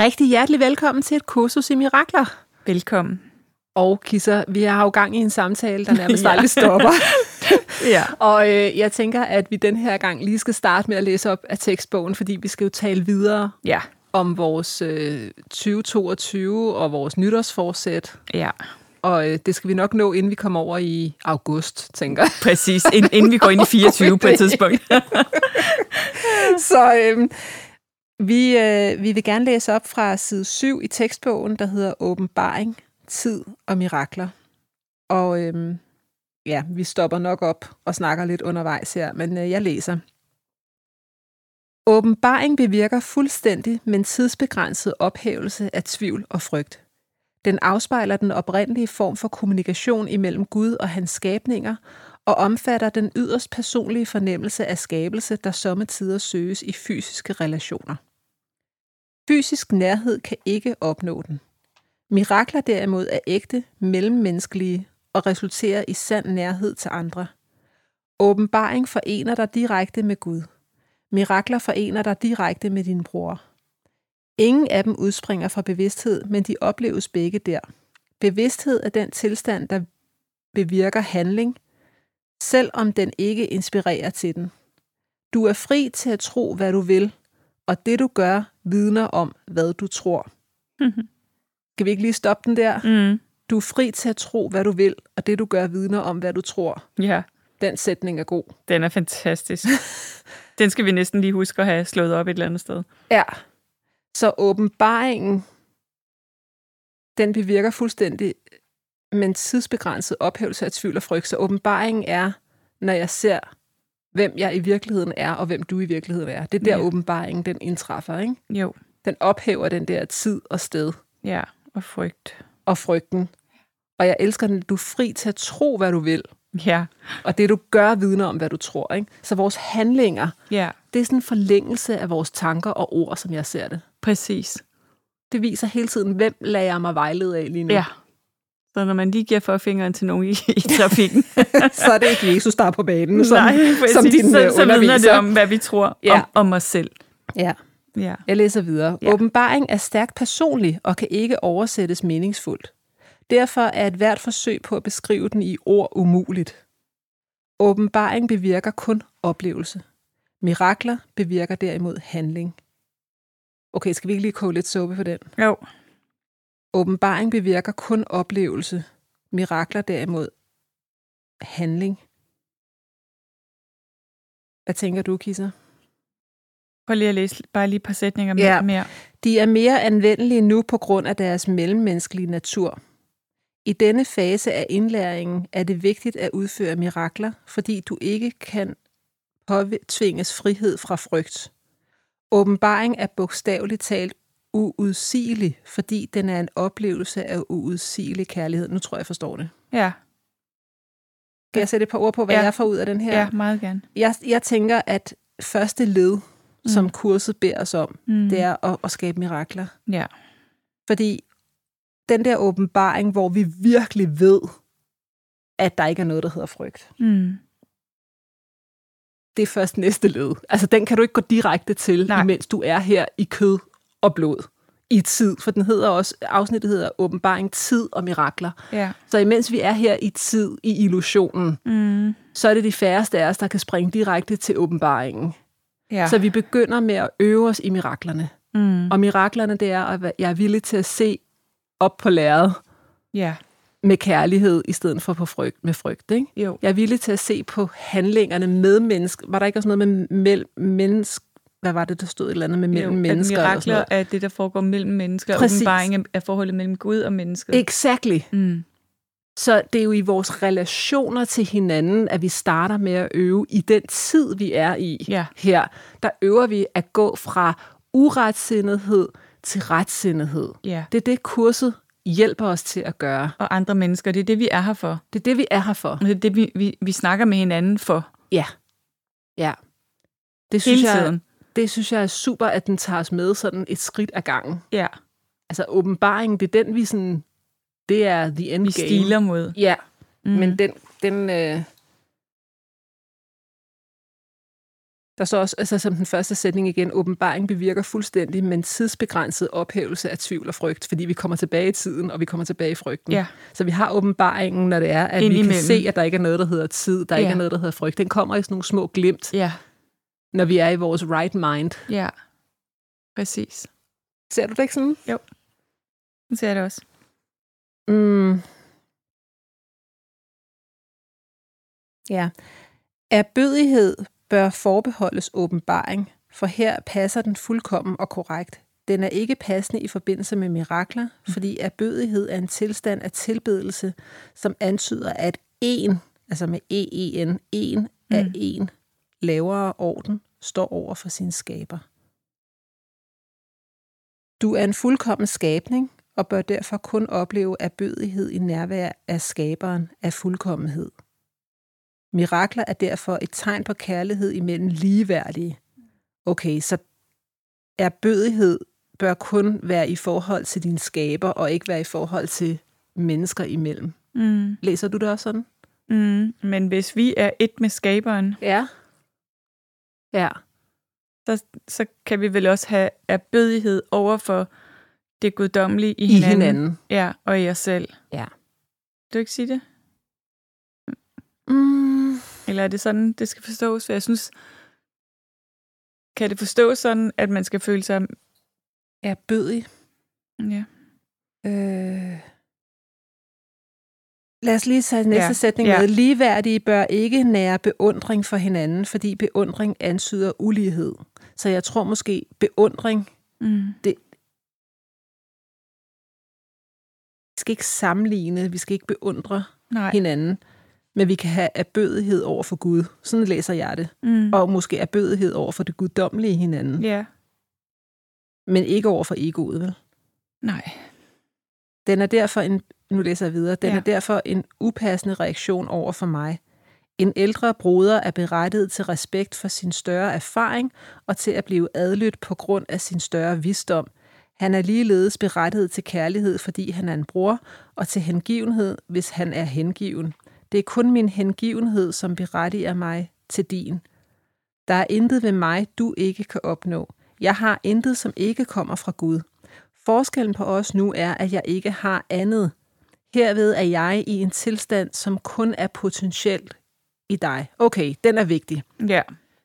Rigtig hjertelig velkommen til et kursus i mirakler. Velkommen. Og Kisser, vi har jo gang i en samtale, der nærmest ja. aldrig stopper. ja. Og øh, jeg tænker, at vi den her gang lige skal starte med at læse op af tekstbogen, fordi vi skal jo tale videre ja. om vores øh, 2022 og vores nytårsforsæt. Ja. Og øh, det skal vi nok nå, inden vi kommer over i august, tænker jeg. Præcis, inden vi går ind i 24 på et tidspunkt. så øh, vi, øh, vi vil gerne læse op fra side 7 i tekstbogen, der hedder Åbenbaring, tid og mirakler. Og øh, ja, vi stopper nok op og snakker lidt undervejs her, men øh, jeg læser. Åbenbaring bevirker fuldstændig, men tidsbegrænset ophævelse af tvivl og frygt. Den afspejler den oprindelige form for kommunikation imellem Gud og hans skabninger, og omfatter den yderst personlige fornemmelse af skabelse, der sommetider søges i fysiske relationer. Fysisk nærhed kan ikke opnå den. Mirakler derimod er ægte, mellemmenneskelige og resulterer i sand nærhed til andre. Åbenbaring forener dig direkte med Gud. Mirakler forener dig direkte med din bror. Ingen af dem udspringer fra bevidsthed, men de opleves begge der. Bevidsthed er den tilstand, der bevirker handling, selvom den ikke inspirerer til den. Du er fri til at tro, hvad du vil, og det du gør, vidner om, hvad du tror. Mm-hmm. Kan vi ikke lige stoppe den der? Mm. Du er fri til at tro, hvad du vil, og det du gør, vidner om, hvad du tror. Ja. Den sætning er god. Den er fantastisk. den skal vi næsten lige huske at have slået op et eller andet sted. Ja. Så åbenbaringen, den bevirker fuldstændig, men tidsbegrænset ophævelse af tvivl og frygt. Så åbenbaringen er, når jeg ser hvem jeg i virkeligheden er, og hvem du i virkeligheden er. Det er der ja. åbenbaringen, den indtræffer, ikke? Jo. Den ophæver den der tid og sted. Ja, og frygt. Og frygten. Og jeg elsker den, du er fri til at tro, hvad du vil. Ja. Og det, du gør, vidner om, hvad du tror. Ikke? Så vores handlinger, ja. det er sådan en forlængelse af vores tanker og ord, som jeg ser det. Præcis. Det viser hele tiden, hvem lader jeg mig vejlede af lige nu. Ja. Så når man lige giver for fingeren til nogen i, i trafikken, så er det ikke Jesus, der er på banen, som, Nej, som din så, øh, så vidner det om, hvad vi tror ja. om, om os selv. Ja. ja. Jeg læser videre. Ja. Åbenbaring er stærkt personlig og kan ikke oversættes meningsfuldt. Derfor er et hvert forsøg på at beskrive den i ord umuligt. Åbenbaring bevirker kun oplevelse. Mirakler bevirker derimod handling. Okay, skal vi ikke lige koge lidt suppe på den? Jo. Åbenbaring bevirker kun oplevelse. Mirakler derimod handling. Hvad tænker du, Kisser? Prøv lige at læse bare lige et par sætninger ja. mere. De er mere anvendelige nu på grund af deres mellemmenneskelige natur. I denne fase af indlæringen er det vigtigt at udføre mirakler, fordi du ikke kan påtvinges frihed fra frygt. Åbenbaring er bogstaveligt talt uudsigelig, fordi den er en oplevelse af uudsigelig kærlighed. Nu tror jeg, jeg forstår det. Ja. Kan jeg sætte et par ord på, hvad ja. jeg får ud af den her? Ja, meget gerne. Jeg, jeg tænker, at første led, mm. som kurset beder os om, mm. det er at, at skabe mirakler. Ja. Fordi den der åbenbaring, hvor vi virkelig ved, at der ikke er noget, der hedder frygt. Mm. Det er først næste led. Altså, den kan du ikke gå direkte til, Nej. imens du er her i kød og blod i tid, for den hedder også, afsnittet hedder åbenbaring, tid og mirakler. Ja. Så imens vi er her i tid, i illusionen, mm. så er det de færreste af os, der kan springe direkte til åbenbaringen. Ja. Så vi begynder med at øve os i miraklerne. Mm. Og miraklerne, det er, at jeg er villig til at se op på lærredet. Ja. med kærlighed, i stedet for på frygt, med frygt. Ikke? Jo. Jeg er villig til at se på handlingerne med mennesker. Var der ikke også noget med mellem mennesker? Hvad var det, der stod et eller andet med mellem jo, mennesker? At mirakler er det, der foregår mellem mennesker. Præcis. Præcis. Åbenbaring af- forholdet mellem Gud og mennesket. Exactly. Mm. Så det er jo i vores relationer til hinanden, at vi starter med at øve i den tid, vi er i Ja. her. Der øver vi at gå fra uretsindighed til retsindighed. Ja. Det er det, kurset hjælper os til at gøre. Og andre mennesker, det er det, vi er her for. Det er det, vi er her for. Og det er det, vi, vi, vi snakker med hinanden for Ja. Ja. Det synes, hele jeg, tiden. Det synes jeg er super, at den tager os med sådan et skridt ad gangen. Ja, Altså åbenbaringen, det er den, vi sådan... Det er the end vi game. stiler mod. Ja, Mm. men den... den øh... Der står også, altså som den første sætning igen, åbenbaring bevirker fuldstændig, men tidsbegrænset ophævelse af tvivl og frygt, fordi vi kommer tilbage i tiden, og vi kommer tilbage i frygten. Ja. Så vi har åbenbaringen, når det er, at vi Indimellem. kan se, at der ikke er noget, der hedder tid, der ja. ikke er noget, der hedder frygt. Den kommer i sådan nogle små glimt, Ja, når vi er i vores right mind. ja. Præcis. Ser du det ikke sådan? Det ser jeg det også. Mm. Ja. Erbødighed bør forbeholdes åbenbaring, for her passer den fuldkommen og korrekt. Den er ikke passende i forbindelse med mirakler, fordi erbødighed er en tilstand af tilbedelse, som antyder, at en, altså med E-E-N, en af Mm. en lavere orden, står over for sin skaber. Du er en fuldkommen skabning, og bør derfor kun opleve erbødighed i nærvær af skaberen af fuldkommenhed. Mirakler er derfor et tegn på kærlighed imellem ligeværdige. Okay, så erbødighed bør kun være i forhold til din skaber, og ikke være i forhold til mennesker imellem. Mm. Læser du det også sådan? Mm. Men hvis vi er et med skaberen, Ja. Ja. så, så kan vi vel også have erbødighed over for det guddommelige i I hinanden. hinanden. Ja, og i os selv. Ja. Vil du ikke sige det? Mm. Eller er det sådan, det skal forstås? For jeg synes, kan det forstås sådan, at man skal føle sig... Erbødig. Ja. Øh. Lad os lige tage næste ja. Sætning ja. med. Ligeværdige bør ikke nære beundring for hinanden, fordi beundring antyder ulighed. Så jeg tror måske, beundring, Mm. vi skal ikke sammenligne, vi skal ikke beundre Nej. hinanden, men vi kan have erbødighed over for Gud. Sådan læser jeg det. Mm. Og måske erbødighed over for det guddommelige i hinanden, Ja. men ikke over for egoet, vel? Nej. Den er derfor en, nu læser jeg videre, den ja. Er derfor en upassende reaktion over for mig. En ældre broder er berettiget til respekt for sin større erfaring og til at blive adlydt på grund af sin større visdom. Han er ligeledes berettiget til kærlighed, fordi han er en bror, og til hengivenhed, hvis han er hengiven. Det er kun min hengivenhed, som berettiger mig til din. Der er intet ved mig, du ikke kan opnå. Jeg har intet, som ikke kommer fra Gud. Forskellen på os nu er, at jeg ikke har andet. Herved er jeg i en tilstand, som kun er potentielt i dig. Okay, den er vigtig. Ja.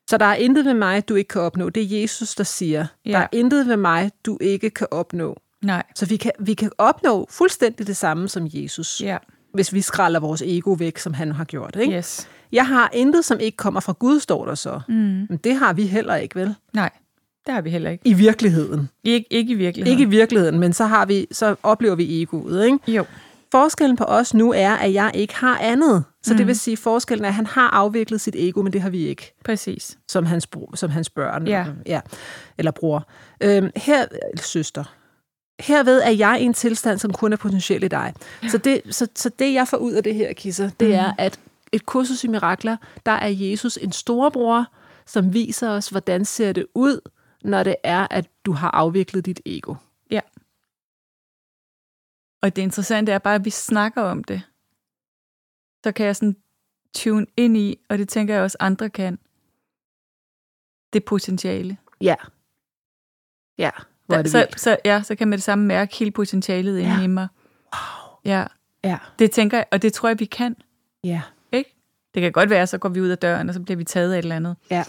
Så der er intet ved mig, du ikke kan opnå. Det er Jesus, der siger. Ja. Der er intet ved mig, du ikke kan opnå. Nej. Så vi kan, vi kan opnå fuldstændig det samme som Jesus, Ja. hvis vi skralder vores ego væk, som han har gjort. Ikke? Yes. Jeg har intet, som ikke kommer fra Gud, står der så. Mm. Men det har vi heller ikke, vel? Nej. Det har vi heller ikke. I virkeligheden. Ikke, ikke i virkeligheden. Ikke i virkeligheden, men så, har vi, så oplever vi egoet. Ikke? Jo. Forskellen på os nu er, at jeg ikke har andet. Så mm. det Mhm. vil sige, at forskellen er, at han har afviklet sit ego, men det har vi ikke, Præcis. som hans, som hans børn Ja. ja, eller bror. Øhm, her, eller søster. Herved er jeg i en tilstand, som kun er potentiel i dig. Ja. Så, det, så, så det, jeg får ud af det her, Kisser, det Mhm. mm. er, at et kursus i mirakler, der er Jesus en storebror, som viser os, hvordan ser det ud, når det er, at du har afviklet dit ego. Og det interessante er bare, at vi snakker om det. Så kan jeg sådan tune ind i, og det tænker jeg også andre kan, det potentiale. Ja. Ja. Hvor er det så, vildt. så, ja, så kan man det samme mærke hele potentialet Ja. inde i mig. Wow. Ja, Ja. det tænker jeg, og det tror jeg, vi kan. Ja. Ikke? Det kan godt være, så går vi ud af døren, og så bliver vi taget af et eller andet. Ja.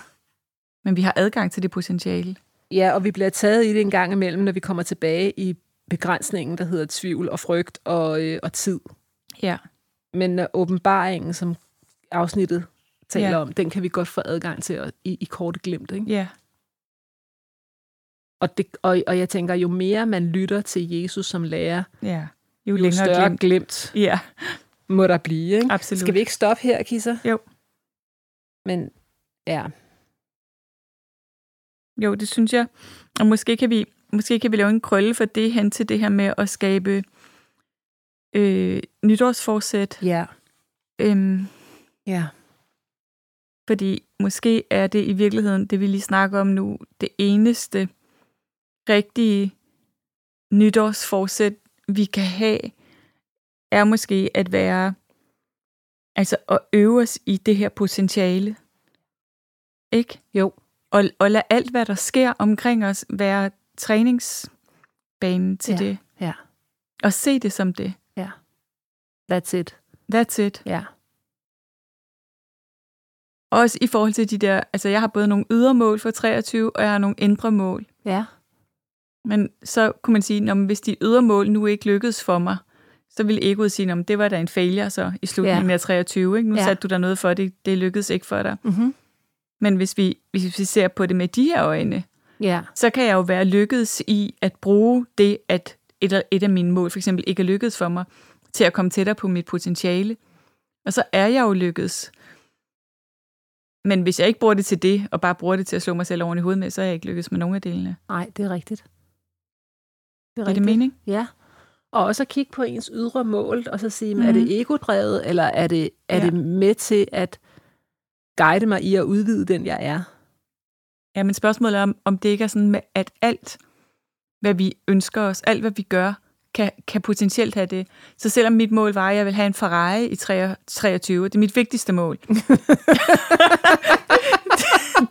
Men vi har adgang til det potentiale. Ja, og vi bliver taget i det en gang imellem, når vi kommer tilbage i begrænsningen, der hedder tvivl og frygt og, øh, og tid. Ja. Men uh, åbenbaringen, som afsnittet taler Ja. om, den kan vi godt få adgang til at, i, i korte glimt. Ikke? Ja. Og, det, og, og jeg tænker, jo mere man lytter til Jesus som lærer, Ja. Jo, jo større glimt. glimt Ja, må der blive. Ikke? absolut. Skal vi ikke stoppe her, Kisser? Jo. Men ja, Jo, det synes jeg. Og måske kan vi, måske kan vi lave en krølle for det hen til det her med at skabe øh, nytårsforsæt. ja, Øhm, ja, fordi måske er det i virkeligheden, det vi lige snakker om nu, det eneste rigtige nytårsforsæt, vi kan have, er måske at være, altså at øve os i det her potentiale. Ikke? jo, Og, og lad alt, hvad der sker omkring os, være træningsbanen til Ja. det. ja, Og se det som det. that's it. That's it. Ja, Også i forhold til de der, altså jeg har både nogle ydre mål for 23, og jeg har nogle indre mål. ja, Men så kunne man sige, at hvis de ydre mål nu ikke lykkedes for mig, så ville egoet sige, at det var da en failure så i slutningen Ja. af 23. Ikke? Nu Ja. satte du der noget for, det, det lykkedes ikke for dig. mm-hmm. Men hvis vi, hvis vi ser på det med de her øjne, ja, så kan jeg jo være lykkedes i at bruge det, at et et af mine mål for eksempel ikke er lykkedes for mig, til at komme tættere på mit potentiale. Og så er jeg jo lykkedes. Men hvis jeg ikke bruger det til det, og bare bruger det til at slå mig selv oven i hovedet med, så er jeg ikke lykkedes med nogen af delene. nej, det er rigtigt. Det Er det mening? Ja. Og også at kigge på ens ydre mål, og så sige, mm. er det egodrevet, eller er det, er Ja. det med til at guide mig i at udvide den, jeg er? Ja, men spørgsmålet er, om, om det ikke er sådan, med, at alt, hvad vi ønsker os, alt, hvad vi gør, kan, kan potentielt have det. Så selvom mit mål var, at jeg vil have en Ferrari i 23, det er mit vigtigste mål.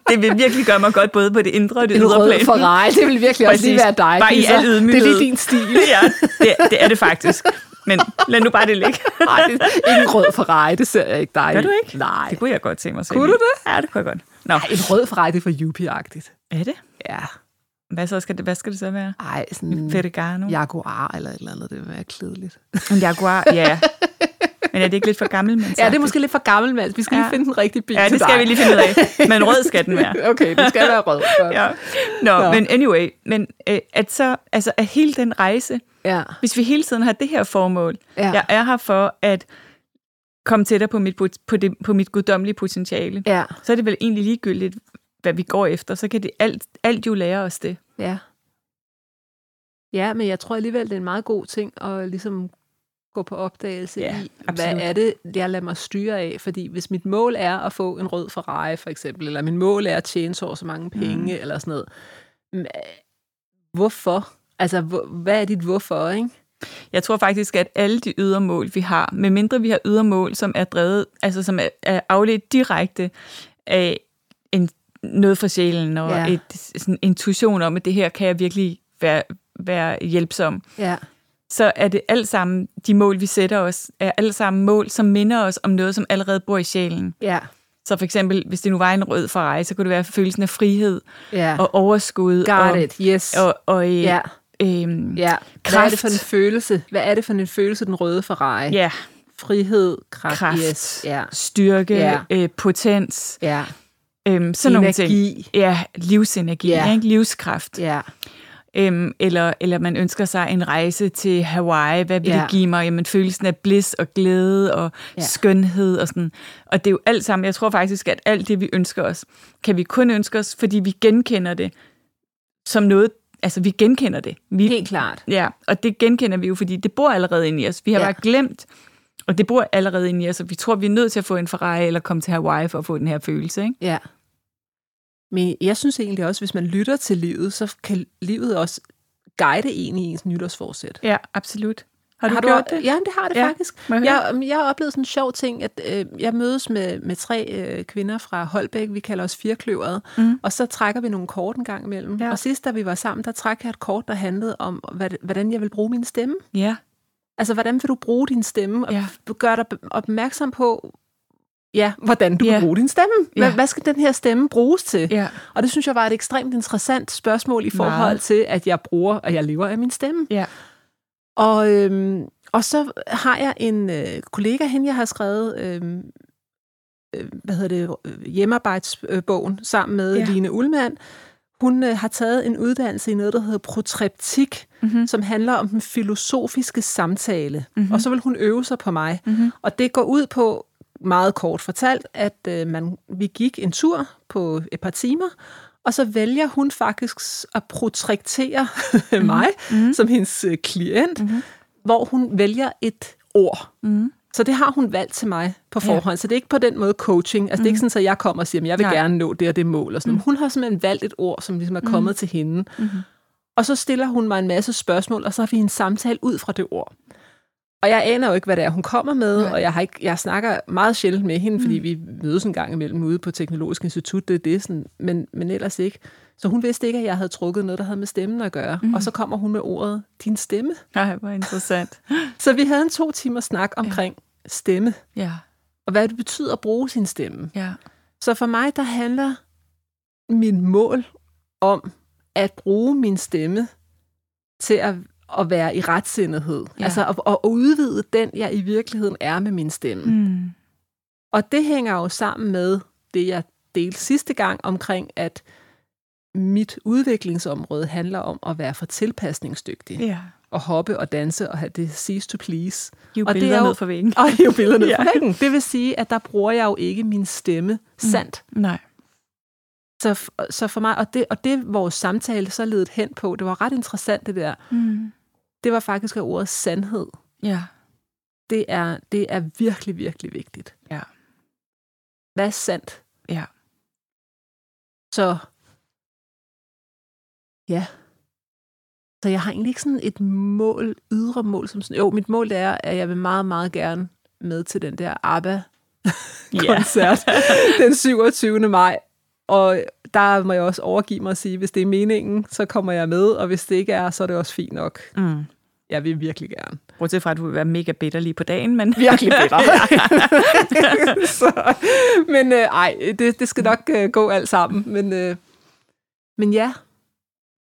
det vil virkelig gøre mig godt, både på det indre og det En ydre plan. Ferrari, det vil virkelig også lige være dig. Bare i al ydmyghed. Det er lige din stil. ja, det, det er det faktisk. Men lad nu bare det ligge. Nej, det er ikke en rød Ferrari, det ser jeg ikke dig Gør du ikke? Nej. Det kunne jeg godt tænke mig. Kunne du det? Ja, det kunne jeg godt. Nå, Ej, en rød Ferrari, det er for Yuppie-agtigt. er det? Ja. Hvad, så skal det, hvad skal det så være? Ej, sådan En Ferragamo? Jaguar eller et eller andet, det vil være kedeligt. En Jaguar, ja. Men er det ikke lidt for gammel, men Ja, det er måske lidt for gammel, mand. Vi skal Ja. lige finde den rigtige bil Ja, det skal dig. vi lige finde ud af. Men rød skal den være. Okay, det skal være rød. Ja. Nå, Nå. men anyway, men øh, at så, altså at hele den rejse, ja. hvis vi hele tiden har det her formål, Ja. jeg er her for at komme tættere på mit, på, det, på mit guddommelige potentiale, Ja. så er det vel egentlig ligegyldigt, hvad vi går efter, så kan det alt, alt jo lære os det. Ja. Ja, men jeg tror alligevel, det er en meget god ting at ligesom gå på opdagelse Ja, i, absolut. hvad er det, jeg lader mig styre af? Fordi hvis mit mål er at få en rød Ferrari, for eksempel, eller min mål er at tjene så så mange penge, mm. eller sådan noget. øh, Hvorfor? Altså, hvad er dit hvorfor, ikke? Jeg tror faktisk, at alle de ydre mål, vi har, medmindre vi har ydre mål, som er drevet, altså som er, afledt direkte af en, noget for sjælen, og ja. et, sådan intuition om, at det her kan jeg virkelig være, være hjælpsom, Ja. Så er det alt sammen, de mål, vi sætter os, er alle sammen mål, som minder os om noget, som allerede bor i sjælen. Ja. Så for eksempel, hvis det nu var en rød Ferrari, så kunne det være følelsen af frihed Ja. og overskud. Got og, it, yes. Og, og, øh, ja. øhm, ja. Hvad er det kraft. for en følelse? Hvad er det for en følelse, den røde Ferrari? ja, Frihed, kraft, kraft, yes. Ja. styrke, Ja. øh, potens, Ja. øhm, sådan nogle ting. Energi. Ja, livsenergi, ja. ikke? livskraft. Ja. Øhm, eller, eller man ønsker sig en rejse til Hawaii. Hvad vil Ja. det give mig? Jamen, følelsen af bliss og glæde og Ja. skønhed og sådan. Og det er jo alt sammen, jeg tror faktisk, at alt det, vi ønsker os, kan vi kun ønske os, fordi vi genkender det som noget, altså vi genkender det. Vi, Helt klart. Ja, og det genkender vi jo, fordi det bor allerede inde i os. Vi har ja. bare glemt, og det bor allerede inde i os, og vi tror, vi er nødt til at få en Ferrari eller komme til Hawaii for at få den her følelse. Ikke? Ja. Men jeg synes egentlig også, hvis man lytter til livet, så kan livet også guide en i ens nytårsforsæt. Ja, absolut. Har du, har du gjort det? Ja, det har det Ja. faktisk. Jeg? Jeg, jeg har oplevet sådan en sjov ting, at øh, jeg mødes med, med tre øh, kvinder fra Holbæk, vi kalder os firkløveret, Mm. og så trækker vi nogle kort en gang imellem. Ja. Og sidst, da vi var sammen, der trak jeg et kort, der handlede om, hvad, hvordan jeg vil bruge min stemme. Ja, Altså, hvordan vil du bruge din stemme? Og Ja. gør dig opmærksom på, ja, hvordan du Ja. vil bruge din stemme. Hvad, Ja. hvad skal den her stemme bruges til? ja. Og det synes jeg var et ekstremt interessant spørgsmål i forhold Meget. til, at jeg bruger, og jeg lever af min stemme. Ja. Og, øhm, Og så har jeg en øh, kollega, hende jeg har skrevet, øh, øh, hvad hedder det, øh, hjemmearbejdsbogen sammen med ja. Line Ullmann. Hun øh, har taget en uddannelse i noget, der hedder protreptik, Mm-hmm. som handler om den filosofiske samtale. Mhm. Mm-hmm. Og så vil hun øve sig på mig. Mm-hmm. Og det går ud på, meget kort fortalt, at øh, man, vi gik en tur på et par timer, og så vælger hun faktisk at protrektere mm-hmm. mig Mhm. som hendes øh, klient, Mhm. mm-hmm. hvor hun vælger et ord. Mm-hmm. Så det har hun valgt til mig på forhånd. Ja. Så det er ikke på den måde coaching. Altså, mm. det er ikke sådan, at jeg kommer og siger, at jeg vil Nej. Gerne nå det og det mål. Og sådan. Mm. Hun har simpelthen valgt et ord, som ligesom er kommet mm. til hende. Mm-hmm. Og så stiller hun mig en masse spørgsmål, og så har vi en samtale ud fra det ord. Og jeg aner jo ikke, hvad det er, hun kommer med, Nej. og jeg, har ikke, jeg snakker meget sjældent med hende, fordi vi mødes en gang imellem ude på Teknologisk Institut, det er det, sådan, men, men ellers ikke. Så hun vidste ikke, at jeg havde trukket noget, der havde med stemmen at gøre. Mm. Og så kommer hun med ordet, din stemme. Ej, hvor interessant. Så vi havde en to timer snak omkring ja. stemme, Ja, og hvad det betyder at bruge sin stemme. ja. Så for mig, der handler min mål om at bruge min stemme til at, at være i retsindighed. Ja. Altså at, at udvide den, jeg i virkeligheden er med min stemme. Mm. Mm. Og det hænger jo sammen med det, jeg delte sidste gang omkring, at mit udviklingsområde handler om at være for tilpasningsdygtig. Ja. Og hoppe og danse og have det cease to please. Hiv Og det billeder er jo- ned fra væggen. Og hive billederne Ja. fra væggen. Det vil sige, at der bruger jeg jo ikke min stemme sandt. Nej. Så, så for mig, og det, og det vores samtale så ledet hen på, det var ret interessant det der, Mm. Det var faktisk, at ordet sandhed, Ja. det er, det er virkelig, virkelig vigtigt. Ja. Hvad er sandt? Ja. Så, ja. Så jeg har egentlig ikke sådan et mål, ydre mål, som sådan, jo, mit mål er, at jeg vil meget, meget gerne med til den der ABBA-koncert den 27. maj. Og der må jeg også overgive mig at sige, hvis det er meningen, så kommer jeg med, og hvis det ikke er, så er det også fint nok. Mm. Jeg vil virkelig gerne. Bortset fra, at du vil være mega bitter lige på dagen, men... Virkelig bitter. så, men øh, ej, det, det skal nok øh, gå alt sammen. Men, øh, men ja,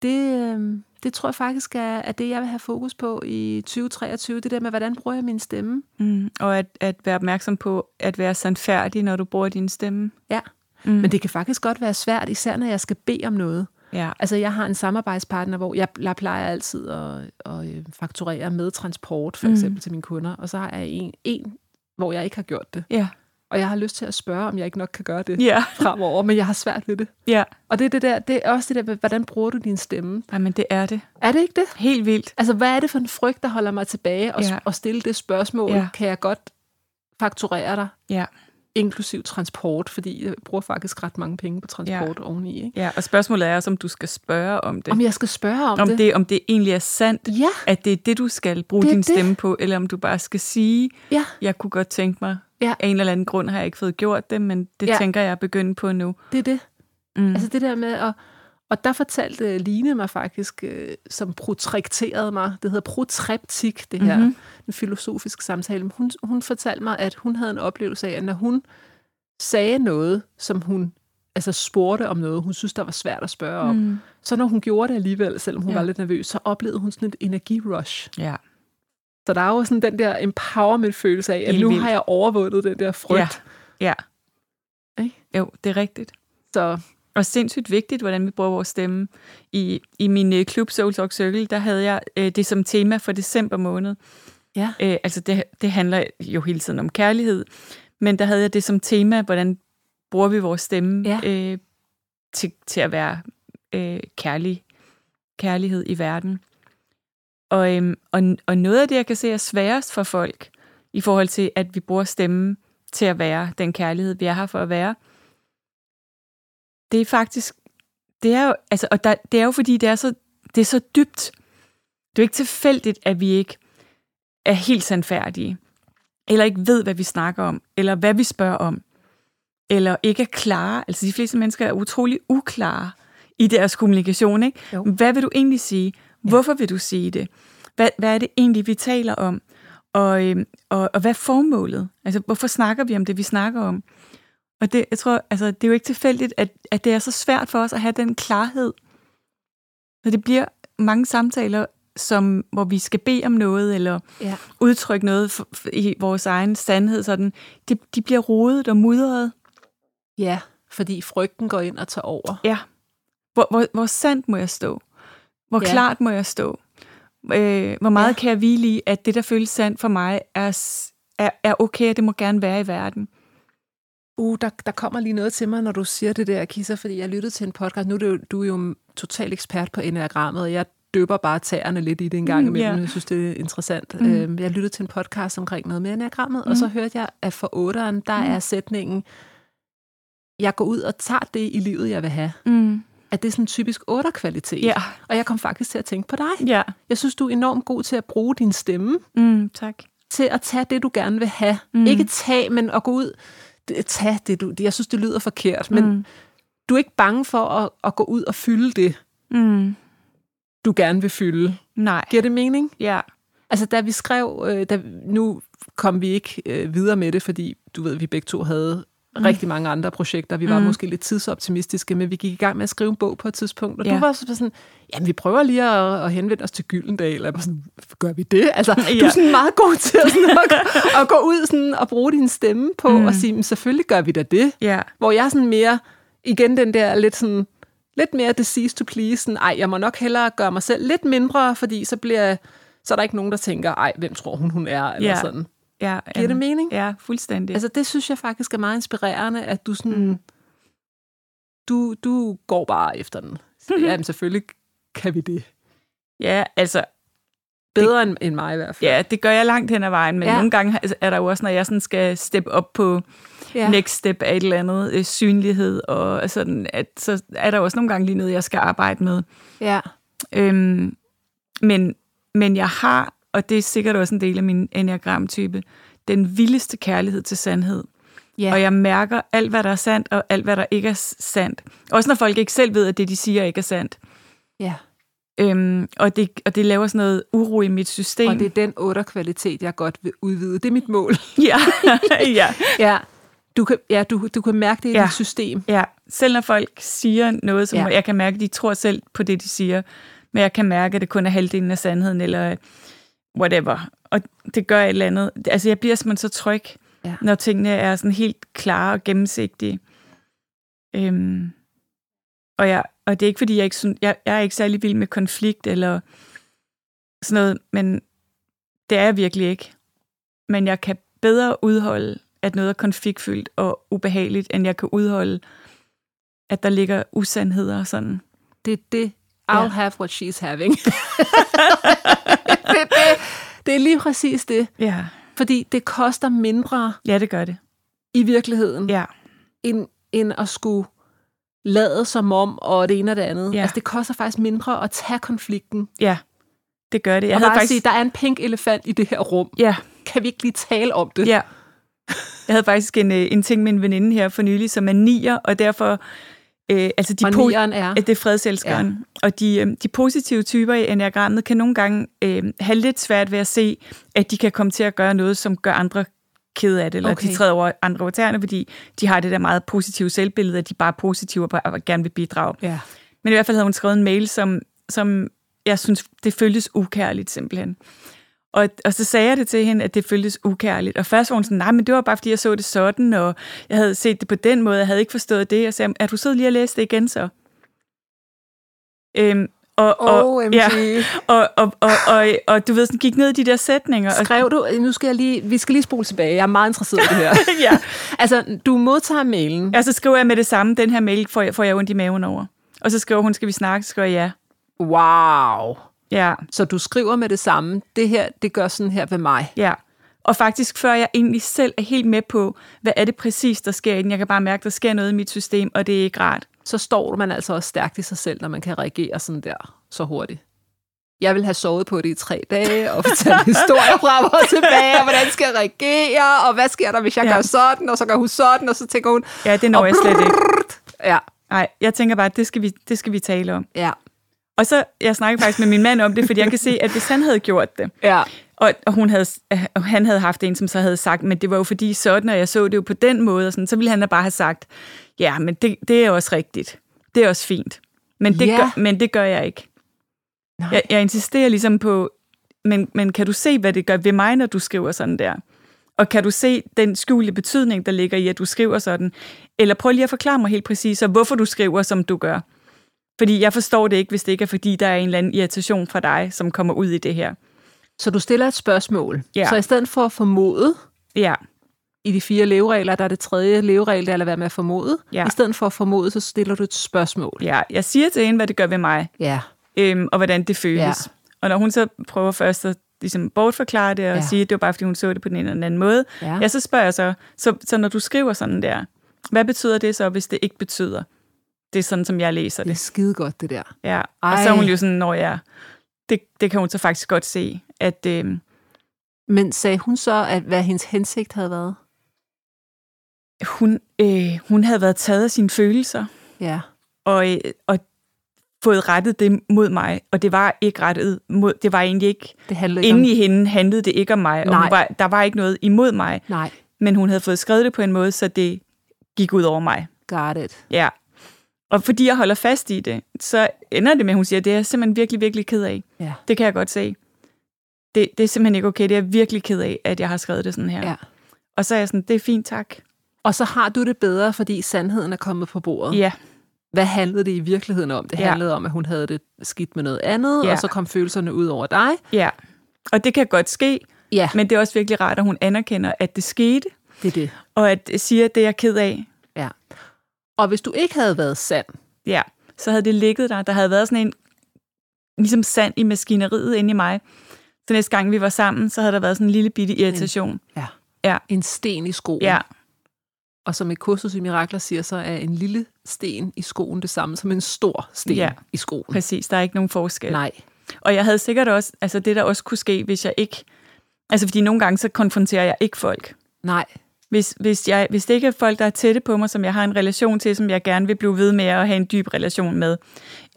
det, øh, det tror jeg faktisk er, er det, jeg vil have fokus på i 2023. Det der med, hvordan bruger jeg min stemme? Mm. Og at, at være opmærksom på at være sandfærdig, når du bruger din stemme. Ja. Mm. Men det kan faktisk godt være svært, især når jeg skal bede om noget. Ja. Altså, jeg har en samarbejdspartner, hvor jeg, jeg plejer altid at, at øh, fakturere med transport, for Mm. eksempel til mine kunder, og så har jeg en, en, hvor jeg ikke har gjort det. Ja. Og jeg har lyst til at spørge, om jeg ikke nok kan gøre det Ja. fremover, men jeg har svært ved det. Ja. Og det er, det der, det er også det der, hvordan bruger du din stemme? Jamen, det er det. Er det ikke det? Helt vildt. Altså, hvad er det for en frygt, der holder mig tilbage og, Ja. og stille det spørgsmål? Ja. Kan jeg godt fakturere dig, Ja. Inklusiv transport? Fordi jeg bruger faktisk ret mange penge på transport ja. oveni. Ikke? Ja, og spørgsmålet er også, om du skal spørge om det. Om jeg skal spørge om, om det? det, om det egentlig er sandt, Ja, at det er det, du skal bruge Det din det. stemme på, eller om du bare skal sige, ja, jeg kunne godt tænke mig, Ja. af en eller anden grund har jeg ikke fået gjort det, men det Ja. tænker jeg at begynde på nu. det er det. Mm. Altså det der med at... Og der fortalte Line mig faktisk, øh, som protrekterede mig, det hedder protreptik, det her, Mhm. mm-hmm. en filosofisk samtale. Hun, hun fortalte mig, at hun havde en oplevelse af, at når hun sagde noget, som hun altså spurgte om noget, hun synes, der var svært at spørge om, Mm. så når hun gjorde det alligevel, selvom hun Ja. ja. var lidt nervøs, så oplevede hun sådan et energirush. Ja. Så der er jo sådan den der empowerment-følelse af, at Helt nu vildt. har jeg overvundet den der frygt. Ja. Ja. Ikke? Jo, det er rigtigt. Så Og sindssygt vigtigt, hvordan vi bruger vores stemme. I, i min øh, klub Soul Talk Circle, der havde jeg øh, det som tema for december måned. ja, Øh, altså det, det handler jo hele tiden om kærlighed, men der havde jeg det som tema, hvordan bruger vi vores stemme Ja. øh, til, til at være øh, kærlig, kærlighed i verden. Og, øhm, og, og noget af det, jeg kan se er sværest for folk, i forhold til, at vi bruger stemmen til at være den kærlighed, vi er her for at være, det er faktisk, det er jo, altså, og der, det er jo fordi, det er, så, det er så dybt. Det er jo ikke tilfældigt, at vi ikke er helt sandfærdige, eller ikke ved, hvad vi snakker om, eller hvad vi spørger om, eller ikke er klare. Altså de fleste mennesker er utrolig uklare i deres kommunikation. Ikke? Jo. Hvad vil du egentlig sige? Hvorfor vil du sige det? Hvad, hvad er det egentlig, vi taler om? Og, øhm, og, og hvad er formålet? Altså, hvorfor snakker vi om det, vi snakker om? Og det, jeg tror, altså, det er jo ikke tilfældigt, at, at det er så svært for os at have den klarhed. Når det bliver mange samtaler som, hvor vi skal bede om noget, eller Ja. udtrykke noget for, for, i vores egen sandhed, sådan, de, de bliver rodet og mudret. Ja, fordi frygten går ind og tager over. Ja. Hvor, hvor, hvor sandt må jeg stå? Hvor Ja. klart må jeg stå? Øh, hvor meget Ja. kan jeg hvile i, at det, der føles sandt for mig, er, er, er okay, og det må gerne være i verden? Uh, der, der kommer lige noget til mig, når du siger det der, Kisser, fordi jeg lyttede til en podcast. Nu er jo, du er jo total ekspert på enagrammet, og jeg døber bare tæerne lidt i det en gang Mm, imellem. ja. Jeg synes, det er interessant. Mm. Øhm, Jeg lyttede til en podcast omkring noget med enagrammet, og så hørte jeg, at for otteren, der Mm. er sætningen, jeg går ud og tager det i livet, jeg vil have. Mm. At det er sådan en typisk otterkvalitet. Ja. Og jeg kom faktisk til at tænke på dig. Ja. Jeg synes, du er enormt god til at bruge din stemme Mm, tak. til at tage det, du gerne vil have. Mm. Mm. Ikke tage, men at gå ud. Tag det, du... Jeg synes, det lyder forkert, men Mm. du er ikke bange for at, at gå ud og fylde det, Mm. du gerne vil fylde. Nej. Giver det mening? Ja. Altså, da vi skrev... Øh, da, nu kom vi ikke øh, videre med det, fordi du ved, vi begge to havde mm. rigtig mange andre projekter. Vi var mm. Måske lidt tidsoptimistiske, men vi gik i gang med at skrive en bog på et tidspunkt, og ja. Du var så sådan, jamen vi prøver lige at, at henvende os til Gyldendal, og var sådan, gør vi det? Altså, ja. du er sådan meget god til at, sådan, at, gå- at gå ud sådan, og bruge din stemme på, mm. Og sige, "Men selvfølgelig gør vi da det. Ja. Hvor jeg sådan mere, igen den der lidt sådan, lidt mere disease to please, sådan, ej, jeg må nok hellere gøre mig selv lidt mindre, fordi så bliver så er der ikke nogen, der tænker, ej, hvem tror hun, hun er, eller Ja. sådan. Ja. Giver det mening? Ja, fuldstændig. Altså, det synes jeg faktisk er meget inspirerende, at du sådan, Mm. du, du går bare efter den. Jamen, selvfølgelig kan vi det. ja, altså, Bedre end, end mig i hvert fald. ja, det gør jeg langt hen ad vejen, men ja. nogle gange er der jo også, når jeg sådan skal steppe op på ja. next step af et eller andet øh, synlighed, og sådan, at, så er der også nogle gange lige noget, jeg skal arbejde med. ja. Øhm, men, men jeg har, og det er sikkert også en del af min enneagram-type, den vildeste kærlighed til sandhed. Ja. Og jeg mærker alt, hvad der er sandt, og alt, hvad der ikke er sandt. Også når folk ikke selv ved, at det, de siger, ikke er sandt. ja. Øhm, og, det, og det laver sådan noget uro i mit system. Og det er den otterkvalitet, jeg godt vil udvide. Det er mit mål. ja, ja, Ja. Du kan, ja, du, du kan mærke det i Ja. dit system. ja. Selv når folk siger noget, som ja. jeg kan mærke, de tror selv på det, de siger, men jeg kan mærke, at det kun er halvdelen af sandheden, eller whatever. Og det gør et eller andet. Altså, jeg bliver simpelthen så tryg, Ja. når tingene er sådan helt klare og gennemsigtige. Øhm, og, jeg, og det er ikke, fordi jeg ikke synes, jeg, jeg er ikke særlig vild med konflikt eller sådan noget, men det er jeg virkelig ikke. Men jeg kan bedre udholde, at noget er konfliktfyldt og ubehageligt, end jeg kan udholde, at der ligger usandheder og sådan. Det er det. I'll Ja. have what she's having. det, det, det er lige præcis det. Ja, Fordi det koster mindre ja det gør det. i virkeligheden, Ja, end, end at skulle lade som om, og det ene og det andet. Ja. Altså, det koster faktisk mindre at tage konflikten. ja, det gør det. Jeg og havde bare faktisk... sige, der er en pink elefant i det her rum. Ja, Kan vi ikke lige tale om det? Ja. Jeg havde faktisk en, øh, en ting med en veninde her for nylig, som er nier, og derfor... Øh, altså de Og po- er? Øh, Det er fredselskeren. Ja. Og de, øh, de positive typer i enagrammet kan nogle gange øh, have lidt svært ved at se, at de kan komme til at gøre noget, som gør andre ked af det, eller Okay. de træder over andre over tæerne, fordi de har det der meget positive selvbillede, at de bare er positive og gerne vil bidrage. Ja. Men i hvert fald havde hun skrevet en mail, som, som jeg synes, det føltes ukærligt simpelthen. Og, og så sagde jeg det til hende, at det føltes ukærligt. Og først var hun sådan, nej, men det var bare, fordi jeg så det sådan, og jeg havde set det på den måde, jeg havde ikke forstået det. Jeg sagde, er du sød lige at læse det igen så? Øhm, og, og, OMG. ja, og, og, og, og, og, du ved, sådan gik ned i de der sætninger. Og, Skrev du, nu skal jeg lige, vi skal lige spole tilbage, jeg er meget interesseret i det her. ja, altså, du modtager mailen. ja, så skriver jeg med det samme, den her mail får jeg, får jeg ondt i maven over. Og så skriver hun, skal vi snakke? Så skriver jeg ja. Wow. Ja, Så du skriver med det samme, det her, det gør sådan her ved mig. Ja, og faktisk før jeg egentlig selv er helt med på, hvad er det præcis, der sker i den. Jeg kan bare mærke, der sker noget i mit system, og det er ikke rart. Så står man altså også stærkt i sig selv, når man kan reagere sådan der, så hurtigt. Jeg vil have sovet på det i tre dage, og fortælle historier frem og tilbage, og hvordan skal jeg reagere, og hvad sker der, hvis jeg Ja. gør sådan, og så gør hun sådan, og så tænker hun, Ja, det når jeg slet ikke. ja, Nej, jeg tænker bare, at det skal vi, det skal vi tale om. ja, Og så, jeg snakkede faktisk med min mand om det, fordi jeg kan se, at hvis han havde gjort det, ja, og, og, hun havde, og han havde haft en, som så havde sagt, men det var jo fordi sådan, og jeg så det jo på den måde, og sådan, så ville han da bare have sagt, ja, men det, det er også rigtigt. Det er også fint. Men det, Ja. gør, men det gør jeg ikke. Nej. Jeg, jeg insisterer ligesom på, men, men kan du se, hvad det gør ved mig, når du skriver sådan der? Og kan du se den skjulte betydning, der ligger i, at du skriver sådan? Eller prøv lige at forklare mig helt præcis, så hvorfor du skriver, som du gør. Fordi jeg forstår det ikke, hvis det ikke er, fordi der er en eller anden irritation fra dig, som kommer ud i det her. Så du stiller et spørgsmål. Ja. Så i stedet for at formode, Ja, i de fire leveregler, der er det tredje leveregel, der er at være med at formode. Ja. I stedet for at formode, så stiller du et spørgsmål. ja. Jeg siger til hende, hvad det gør ved mig, Ja. øhm, og hvordan det føles. Ja. Og når hun så prøver først at ligesom bortforklare det, og Ja. ja. sige, at det var bare, fordi hun så det på den ene eller den anden måde, Ja. ja, så spørger jeg så, så, så når du skriver sådan der, hvad betyder det så, hvis det ikke betyder? Det er sådan, som jeg læser Det er det. skide godt, det der. Ja. Ej. Og så er hun jo sådan, når jeg... Det, det kan hun så faktisk godt se, at øh, Men sagde hun så, at hvad hendes hensigt havde været? hun, øh, hun havde været taget af sine følelser, Ja. og, øh, og fået rettet det mod mig, og det var ikke rettet mod, det var egentlig ikke, Det ikke inde om... i hende handlede det ikke om mig, og Nej. hun var, der var ikke noget imod mig, Nej, men hun havde fået skrevet det på en måde, så det gik ud over mig. got it. Ja. Og fordi jeg holder fast i det, så ender det med, at hun siger, det er jeg simpelthen virkelig, virkelig ked af. Ja. Det kan jeg godt se. Det, det er simpelthen ikke okay. Det er jeg virkelig ked af, at jeg har skrevet det sådan her. ja. Og så er jeg sådan, det er fint, tak. Og så har du det bedre, fordi sandheden er kommet på bordet. Ja, Hvad handlede det i virkeligheden om? Det Ja. handlede om, at hun havde det skidt med noget andet, Ja. og så kom følelserne ud over dig. ja. Og det kan godt ske, Ja, men det er også virkelig rart, at hun anerkender, at det skete, det er det. og at siger, at det er jeg ked af. Ja. Og hvis du ikke havde været sand, Ja, så havde det ligget der. Der havde været sådan en, ligesom sand i maskineriet inde i mig. Så næste gang vi var sammen, så havde der været sådan en lille bitte irritation. ja. Ja. en sten i skoen. Ja, Og som et kursus i mirakler siger, så er en lille sten i skoen det samme som en stor sten Ja. i skoen. præcis. Der er ikke nogen forskel. Nej. Og jeg havde sikkert også, altså det der også kunne ske, hvis jeg ikke, altså fordi nogle gange så konfronterer jeg ikke folk. Nej. Hvis, hvis, jeg, hvis det ikke er folk, der er tætte på mig, som jeg har en relation til, som jeg gerne vil blive ved med at have en dyb relation med.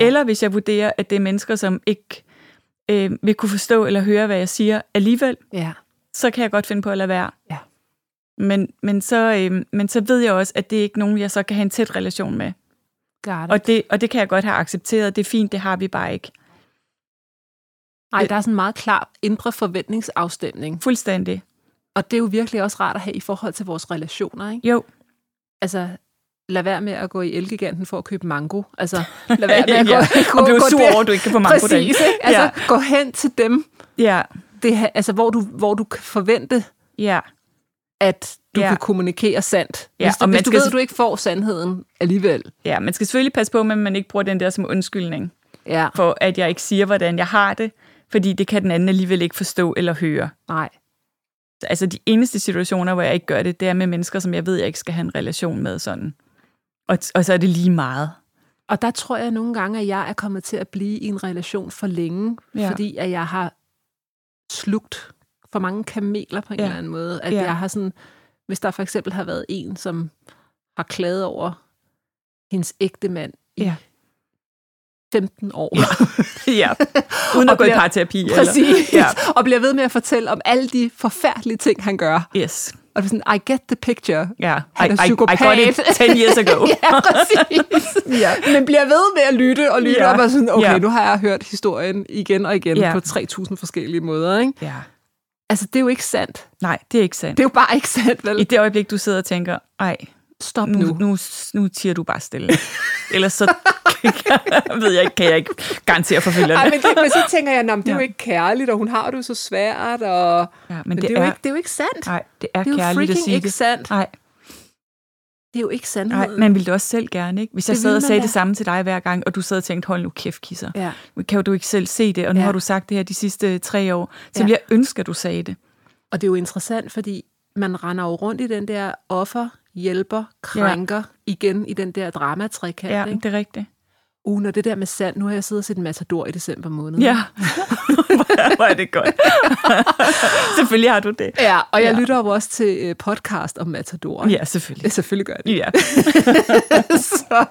Eller hvis jeg vurderer, at det er mennesker, som ikke øh, vil kunne forstå eller høre, hvad jeg siger alligevel, Ja. så kan jeg godt finde på at lade være. Ja. Men, men, så, øh, men så ved jeg også, at det er ikke nogen, jeg så kan have en tæt relation med. Og det, og det kan jeg godt have accepteret. Det er fint, det har vi bare ikke. Nej, der er sådan en meget klar indre forventningsafstemning. Fuldstændig. Og det er jo virkelig også rart at have i forhold til vores relationer, ikke? Jo, Altså, lad være med at gå i Elgiganten for at købe mango. Altså, lad være med at gå, ja. gå, og blive sur over, at du ikke kan få mango Præcis, ikke? Altså, Ja. gå hen til dem, Ja, det, altså, hvor, du, hvor du kan forvente, ja. at du Ja. kan kommunikere sandt. Ja, Hvis, du, og man hvis du skal ved, så- at du ikke får sandheden alligevel. Ja, man skal selvfølgelig passe på med, at man ikke bruger den der som undskyldning, Ja, for at jeg ikke siger, hvordan jeg har det, fordi det kan den anden alligevel ikke forstå eller høre. nej. Altså de eneste situationer, hvor jeg ikke gør det, det er med mennesker, som jeg ved, jeg ikke skal have en relation med sådan. Og, og så er det lige meget. Og der tror jeg nogle gange, at jeg er kommet til at blive i en relation for længe, ja. Fordi at jeg har slugt for mange kameler på en Ja. eller anden måde. At Ja. jeg har sådan, hvis der for eksempel har været en, som har klaget over hendes ægte mand i Ja. 15 år. ja, uden Og at gå i bliver- parterapi. Præcis. Ja. Ja. Og bliver ved med at fortælle om alle de forfærdelige ting, han gør. Eller, yes. Og det er sådan, I get the picture. Ja, Han er I, I, I got it 10 years ago. ja, præcis. ja. Men bliver ved med at lytte og lytte, Ja. og bare sådan, okay, Ja. nu har jeg hørt historien igen og igen Ja. på 3.000 forskellige måder. Ikke? ja. Altså, det er jo ikke sandt. Nej, det er ikke sandt. Det er jo bare ikke sandt, vel? I det øjeblik, du sidder og tænker, ej, Stop nu, nu. nu, nu tiger du bare stille. Ellers så ved jeg ikke, kan jeg ikke garantere for følgerne. Ej, men, det, men så tænker jeg, det er jo ikke kærligt, og hun har det jo så svært, og... Ja, men, Men det, det, er jo er, ikke, det er jo ikke sandt. nej, det er, det er kærligt at sige ikke det. sandt. Nej, Det er jo ikke nej, sandheden. man ville det også selv gerne, ikke? Hvis jeg Det sad ville og sagde da. det samme til dig hver gang, og du sad og tænkte, hold nu kæft, kisser. Ja. Kan du ikke selv se det, og nu Ja. har du sagt det her de sidste tre år. Så Ja. jeg ønske, at du sagde det. Og det er jo interessant, fordi man render jo rundt i den der offer, hjælper, krænker, ja. igen i den der dramatrikant. Ja, Ja. Ikke? det er rigtigt. Uh, når det der med sand, nu har jeg siddet og set Matador i december måned. Ja, hvor er det godt. Selvfølgelig har du det. ja og jeg Ja. lytter jo også til øh, podcast om Matador. Ja, selvfølgelig. Selvfølgelig gør jeg det. Ja. så,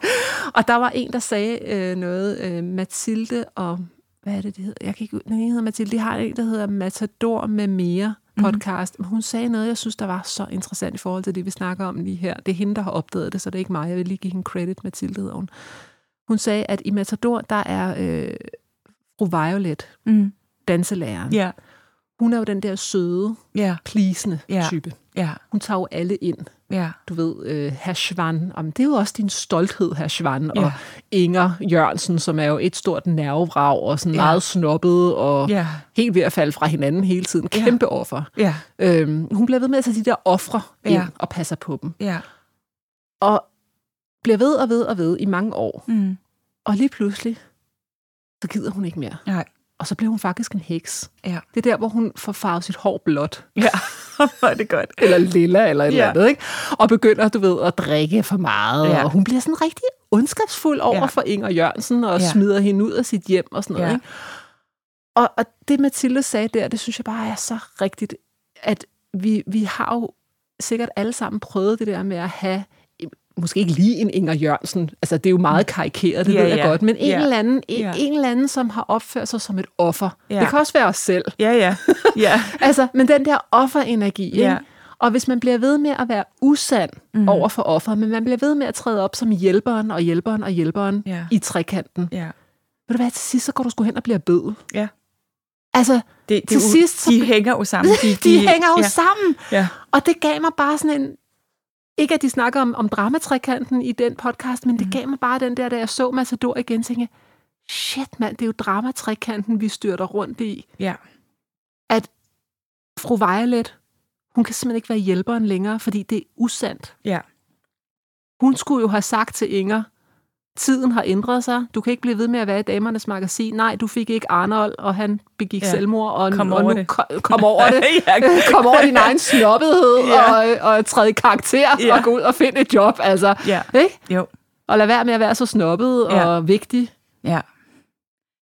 og der var en, der sagde øh, noget, øh, Mathilde og, hvad er det, det hedder? Jeg kan ikke, den ene hedder Mathilde, de har en, der hedder Matador med mere podcast. Mm. Hun sagde noget, jeg synes, der var så interessant i forhold til det, vi snakker om lige her. Det er hende, der har opdaget det, så det er ikke mig. Jeg vil lige give hende credit, Mathilde hedder hun. Hun sagde, at i Matador, der er øh, Fru Violet, Mm. danselæreren, Ja. hun er jo den der søde, Ja. pleasende Ja. type. Ja. Hun tager jo alle ind. Ja. Du ved, øh, herr Schwan, om det er jo også din stolthed, herr Schwan, Ja. og Inger Jørgensen, som er jo et stort nervevrag, og sådan Ja. meget snobbet, og Ja. helt ved at falde fra hinanden hele tiden. Ja. Kæmpe offer. Ja. Øhm, hun bliver ved med at tage de der ofre ind Ja. og passer på dem. Ja. Og bliver ved og ved og ved i mange år. Mm. Og lige pludselig, så gider hun ikke mere. Nej. Og så bliver hun faktisk en heks. Ja. Det er der, hvor hun får farvet sit hår blåt. Ja. Hvor er det godt. Eller lilla, eller et Ja. eller andet, ikke? Og begynder, du ved, at drikke for meget. Ja. Og hun bliver sådan rigtig ondskabsfuld over Ja. for Inger Jørgensen, og Ja. smider hende ud af sit hjem og sådan noget, Ja. ikke? Og, og det Mathilde sagde der, det synes jeg bare er så rigtigt, at vi, vi har jo sikkert alle sammen prøvet det der med at have måske ikke lige en Inger Jørgensen, altså det er jo meget karikeret, det Ja, ved jeg ja. godt, men en, Ja. eller anden, en, Ja. en eller anden, som har opført sig som et offer. Ja. Det kan også være os selv. Ja, ja. Ja. Altså, men den der offerenergi, Ja. ikke? Og hvis man bliver ved med at være usand mm. over for offeret, men man bliver ved med at træde op som hjælperen og hjælperen og hjælperen Ja. i trekanten, Ja. ved du hvad, til sidst så går du sgu hen og bliver bødel. Ja. Altså, Det, det, Til sidst, så- de hænger jo sammen. de, de hænger jo ja. sammen. Ja. Og det gav mig bare sådan en... Ikke at de snakker om, om dramatrekanten i den podcast, men det gav mig bare den der, da jeg så Matador igen, tænkte shit mand, det er jo dramatrekanten, vi styrter rundt i. Ja. At fru Violet, hun kan simpelthen ikke være hjælperen længere, fordi det er usandt. Ja. Hun skulle jo have sagt til Inger, tiden har ændret sig. Du kan ikke blive ved med at være i damernes magasin. Nej, du fik ikke Arnold, og han begik Ja. selvmord. Og, Kom og over nu det. Ko- kom over det. ja. kom over din egen snobbethed Ja. og, og træde i karakter Ja. og gå ud og finde et job. Altså, Ja. ikke? Jo. Og lad være med at være så snobbet Ja. og vigtig. Ja.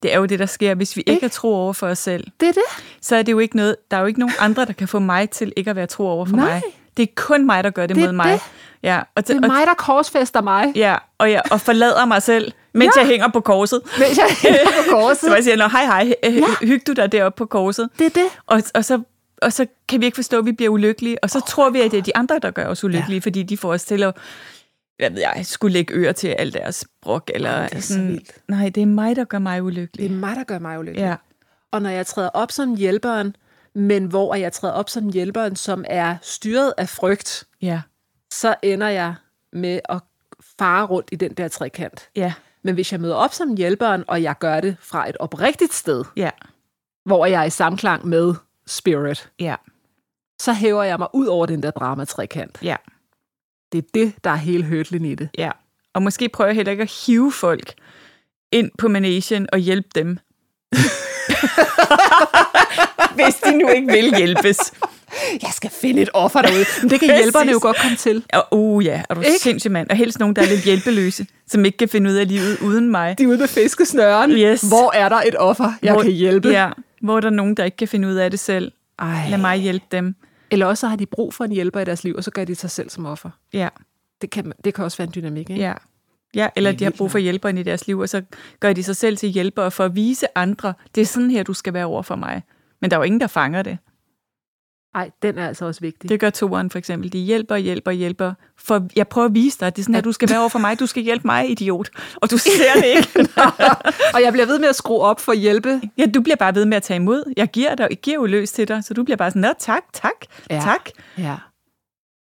Det er jo det, der sker. Hvis vi ikke Ikke? er tro over for os selv, Det er det. så er det jo ikke noget, der er jo ikke nogen andre, der kan få mig til ikke at være tro over for Nej. mig. Det er kun mig, der gør det, Det mod mig. det. Ja, og, Det er mig, der korsfester mig, ja, og, jeg, og forlader mig selv, mens Ja. jeg hænger på korset. mens jeg hænger på Så korset. jeg siger, Nå, hej hej, ja. hyg du dig deroppe på korset. Det er det. Og, og, så, og så kan vi ikke forstå, at vi bliver ulykkelige. Og så oh tror vi, at det er de andre, der gør os ulykkelige, ja. fordi de får os til at hvad ved jeg, skulle lægge øre til alt deres brok. Eller det er så sådan, vildt. Nej, det er mig, der gør mig Det ulykkelig. er mig, der gør mig ulykkelig. Ja, Og når jeg træder op som hjælperen, men hvor jeg træder op som hjælperen, som er styret af frygt, ja, så ender jeg med at fare rundt i den der trekant. ja, Men hvis jeg møder op som hjælperen, og jeg gør det fra et oprigtigt sted, ja, hvor jeg er i samklang med spirit, ja, så hæver jeg mig ud over den der dramatrekant. ja, Det er det, der er hele hørtlen i det. ja. Og måske prøver jeg heller ikke at hive folk ind på managen og hjælpe dem. Hvis de nu ikke vil hjælpes. Jeg skal finde et offer derude. Men det kan hjælperne jo godt komme til. Og uh, ja, er du Ikke? sindssyg mand. Og helst nogen, der er lidt hjælpeløse, som ikke kan finde ud af livet uden mig. De er ude med fiskesnøren. Yes. Hvor er der et offer, jeg hvor, kan hjælpe? Ja, hvor er der nogen, der ikke kan finde ud af det selv. Ej. Lad mig hjælpe dem. Eller også så har de brug for en hjælper i deres liv, og så gør de sig selv som offer. Ja, Det kan, det kan også være en dynamik, ikke? ja. Ja, eller er de har brug for hjælperen i deres liv, og så gør de sig selv til hjælpere for at vise andre, det er sådan her, du skal være over for mig. Men der er jo ingen, der fanger det. Ej, den er altså også vigtig. Det gør toeren for eksempel. De hjælper, hjælper, hjælper. For jeg prøver at vise dig, at det er sådan her, du skal være over for mig. Du skal hjælpe mig, idiot. Og du ser det ikke. og jeg bliver ved med at skrue op for at hjælpe. Ja, du bliver bare ved med at tage imod. Jeg giver, dig, jeg giver jo løs til dig, så du bliver bare sådan, nå tak, tak, Ja. ja. tak. Ja.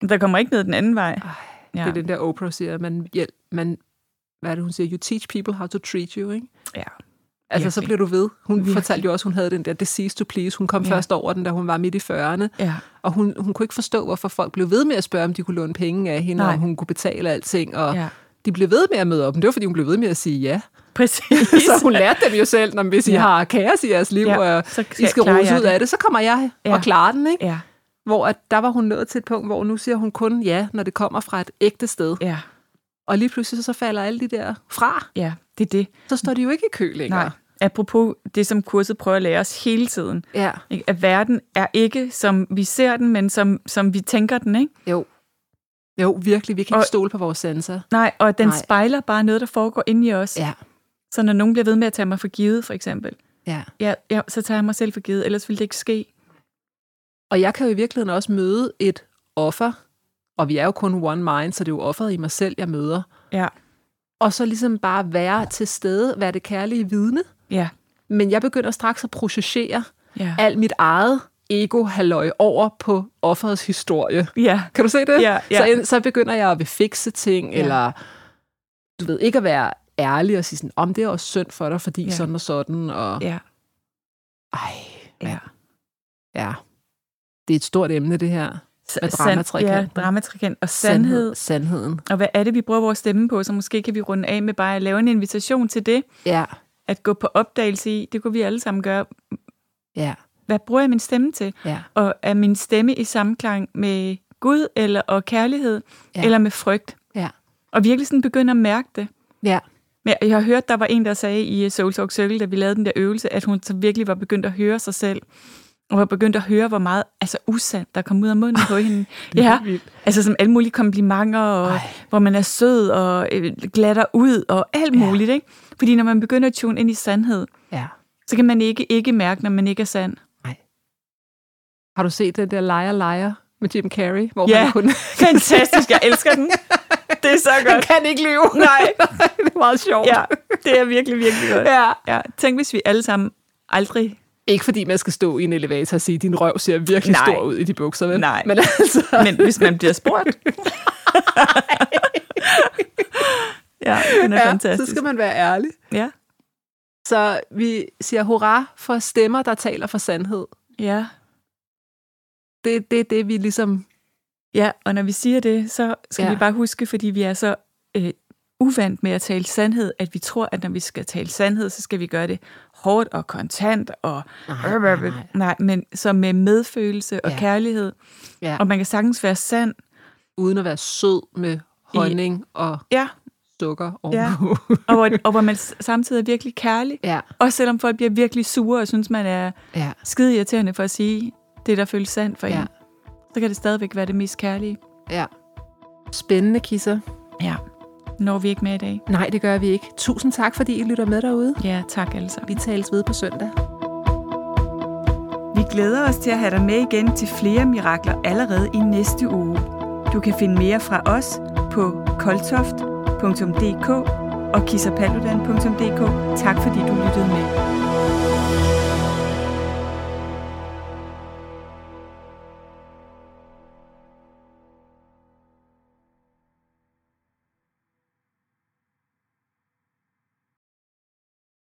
Der kommer ikke noget den anden vej. Ej, Ja. Det er den der Oprah siger, man, hjælp, man, hvad er det, hun siger? You teach people how to treat you, ikke? Ja. Altså, så bliver du ved. Hun Virkelig. fortalte jo også, hun havde den der disease to please. Hun kom Ja. først over den, da hun var midt i 40'erne. Ja. Og hun, hun kunne ikke forstå, hvorfor folk blev ved med at spørge, om de kunne låne penge af hende, Nej. og om hun kunne betale alting. Og ja. de blev ved med at møde op. Men det var, fordi hun blev ved med at sige ja. Præcis. så hun lærte dem jo selv, når hvis I Ja. har kaos i jeres liv, Ja, og så I skal rose ud det. af det, så kommer jeg Ja. og klarer den. Ikke? Ja, Hvor at der var hun nået til et punkt, hvor nu siger hun kun ja, når det kommer fra et ægte sted. ja, Og lige pludselig så falder alle de der fra. ja, det er det. Så står de jo ikke i kø længere. Nej. Apropos det, som kurset prøver at lære os hele tiden. Ja, Ikke? At verden er ikke, som vi ser den, men som, som vi tænker den, ikke? jo. Jo, virkelig. Vi kan ikke Og- stole på vores sanser. Nej, og den. Nej. spejler bare noget, der foregår inde i os. Ja, Så når nogen bliver ved med at tage mig for givet, for eksempel, ja. ja, ja, så tager jeg mig selv for givet, ellers ville det ikke ske. Og jeg kan jo i virkeligheden også møde et offer, og vi er jo kun one mind, så det er jo offeret i mig selv, jeg møder. Ja, Og så ligesom bare være til stede, være det kærlige vidne, ja, Men jeg begynder straks at processere Ja. alt mit eget ego halløj over på offerets historie. Ja. Kan du se det? Ja, ja. Så, så begynder jeg at vil fikse ting, Ja. eller du ved, ikke at være ærlig og sige sådan, om det er også synd for dig, fordi Ja. sådan og sådan, og Ja. ej, Ja. ja. Det er et stort emne, det her. Med dramatrikanten. Ja, dramatrikant. Og sandhed. Sandheden. Og hvad er det, vi bruger vores stemme på? Så måske kan vi runde af med bare at lave en invitation til det. Ja, At gå på opdagelse i. Det kunne vi alle sammen gøre. ja, Hvad bruger jeg min stemme til? ja, Og er min stemme i samklang med Gud eller og kærlighed? Ja. Eller med frygt? ja, Og virkelig sådan begynde at mærke det. ja, Men jeg, jeg har hørt, der var en, der sagde i Soul Talk Circle, da vi lavede den der øvelse, at hun så virkelig var begyndt at høre sig selv. Og var begyndt at høre, hvor meget altså usandt, der kom ud af munden på hende. ja, altså som alle mulige komplimenter, og Ej. hvor man er sød og øh, glatter ud, og alt Ja. muligt. Ikke? Fordi når man begynder at tune ind i sandhed, ja. så kan man ikke ikke mærke, når man ikke er sand. Har du set den der Liar Liar med Jim Carrey? Hvor Ja. han kun... Fantastisk, jeg elsker den. Det er så han godt. kan ikke lyve. Nej. det er meget sjovt. Ja, det er virkelig, virkelig godt. ja. Ja, tænk, hvis vi alle sammen aldrig Ikke fordi man skal stå i en elevator og sige, din røv ser virkelig Nej. stor ud i de bukser, vel? Nej. Men altså... Men hvis man bliver spurgt. ja, den er ja, fantastisk. så skal man være ærlig. Ja, Så vi siger hurra for stemmer, der taler for sandhed. ja, Det, det er det, vi ligesom... ja, og når vi siger det, så skal. Ja. vi bare huske, fordi vi er så øh, uvant med at tale sandhed, at vi tror, at når vi skal tale sandhed, så skal vi gøre det hårdt og kontant og Nej, nej, nej. nej men så med medfølelse og Ja. kærlighed. Ja. Og man kan sagtens være sand. Uden at være sød med honning og Ja, sukker Ja. ovenpå. og hvor, og hvor man samtidig er virkelig kærlig. ja, Også selvom folk bliver virkelig sure og synes, man er ja, skide irriterende for at sige det, der føles sandt for ja, en. Så kan det stadigvæk være det mest kærlige. ja. Spændende, Kisser. Ja. Når vi ikke med i dag. Nej, det gør vi ikke. Tusind tak, fordi I lytter med derude. Ja, tak alle sammen. Vi tales ved på søndag. Vi glæder os til at have dig med igen til flere mirakler allerede i næste uge. Du kan finde mere fra os på koltoft.dk og kissapaludan.dk. Tak fordi du lyttede med.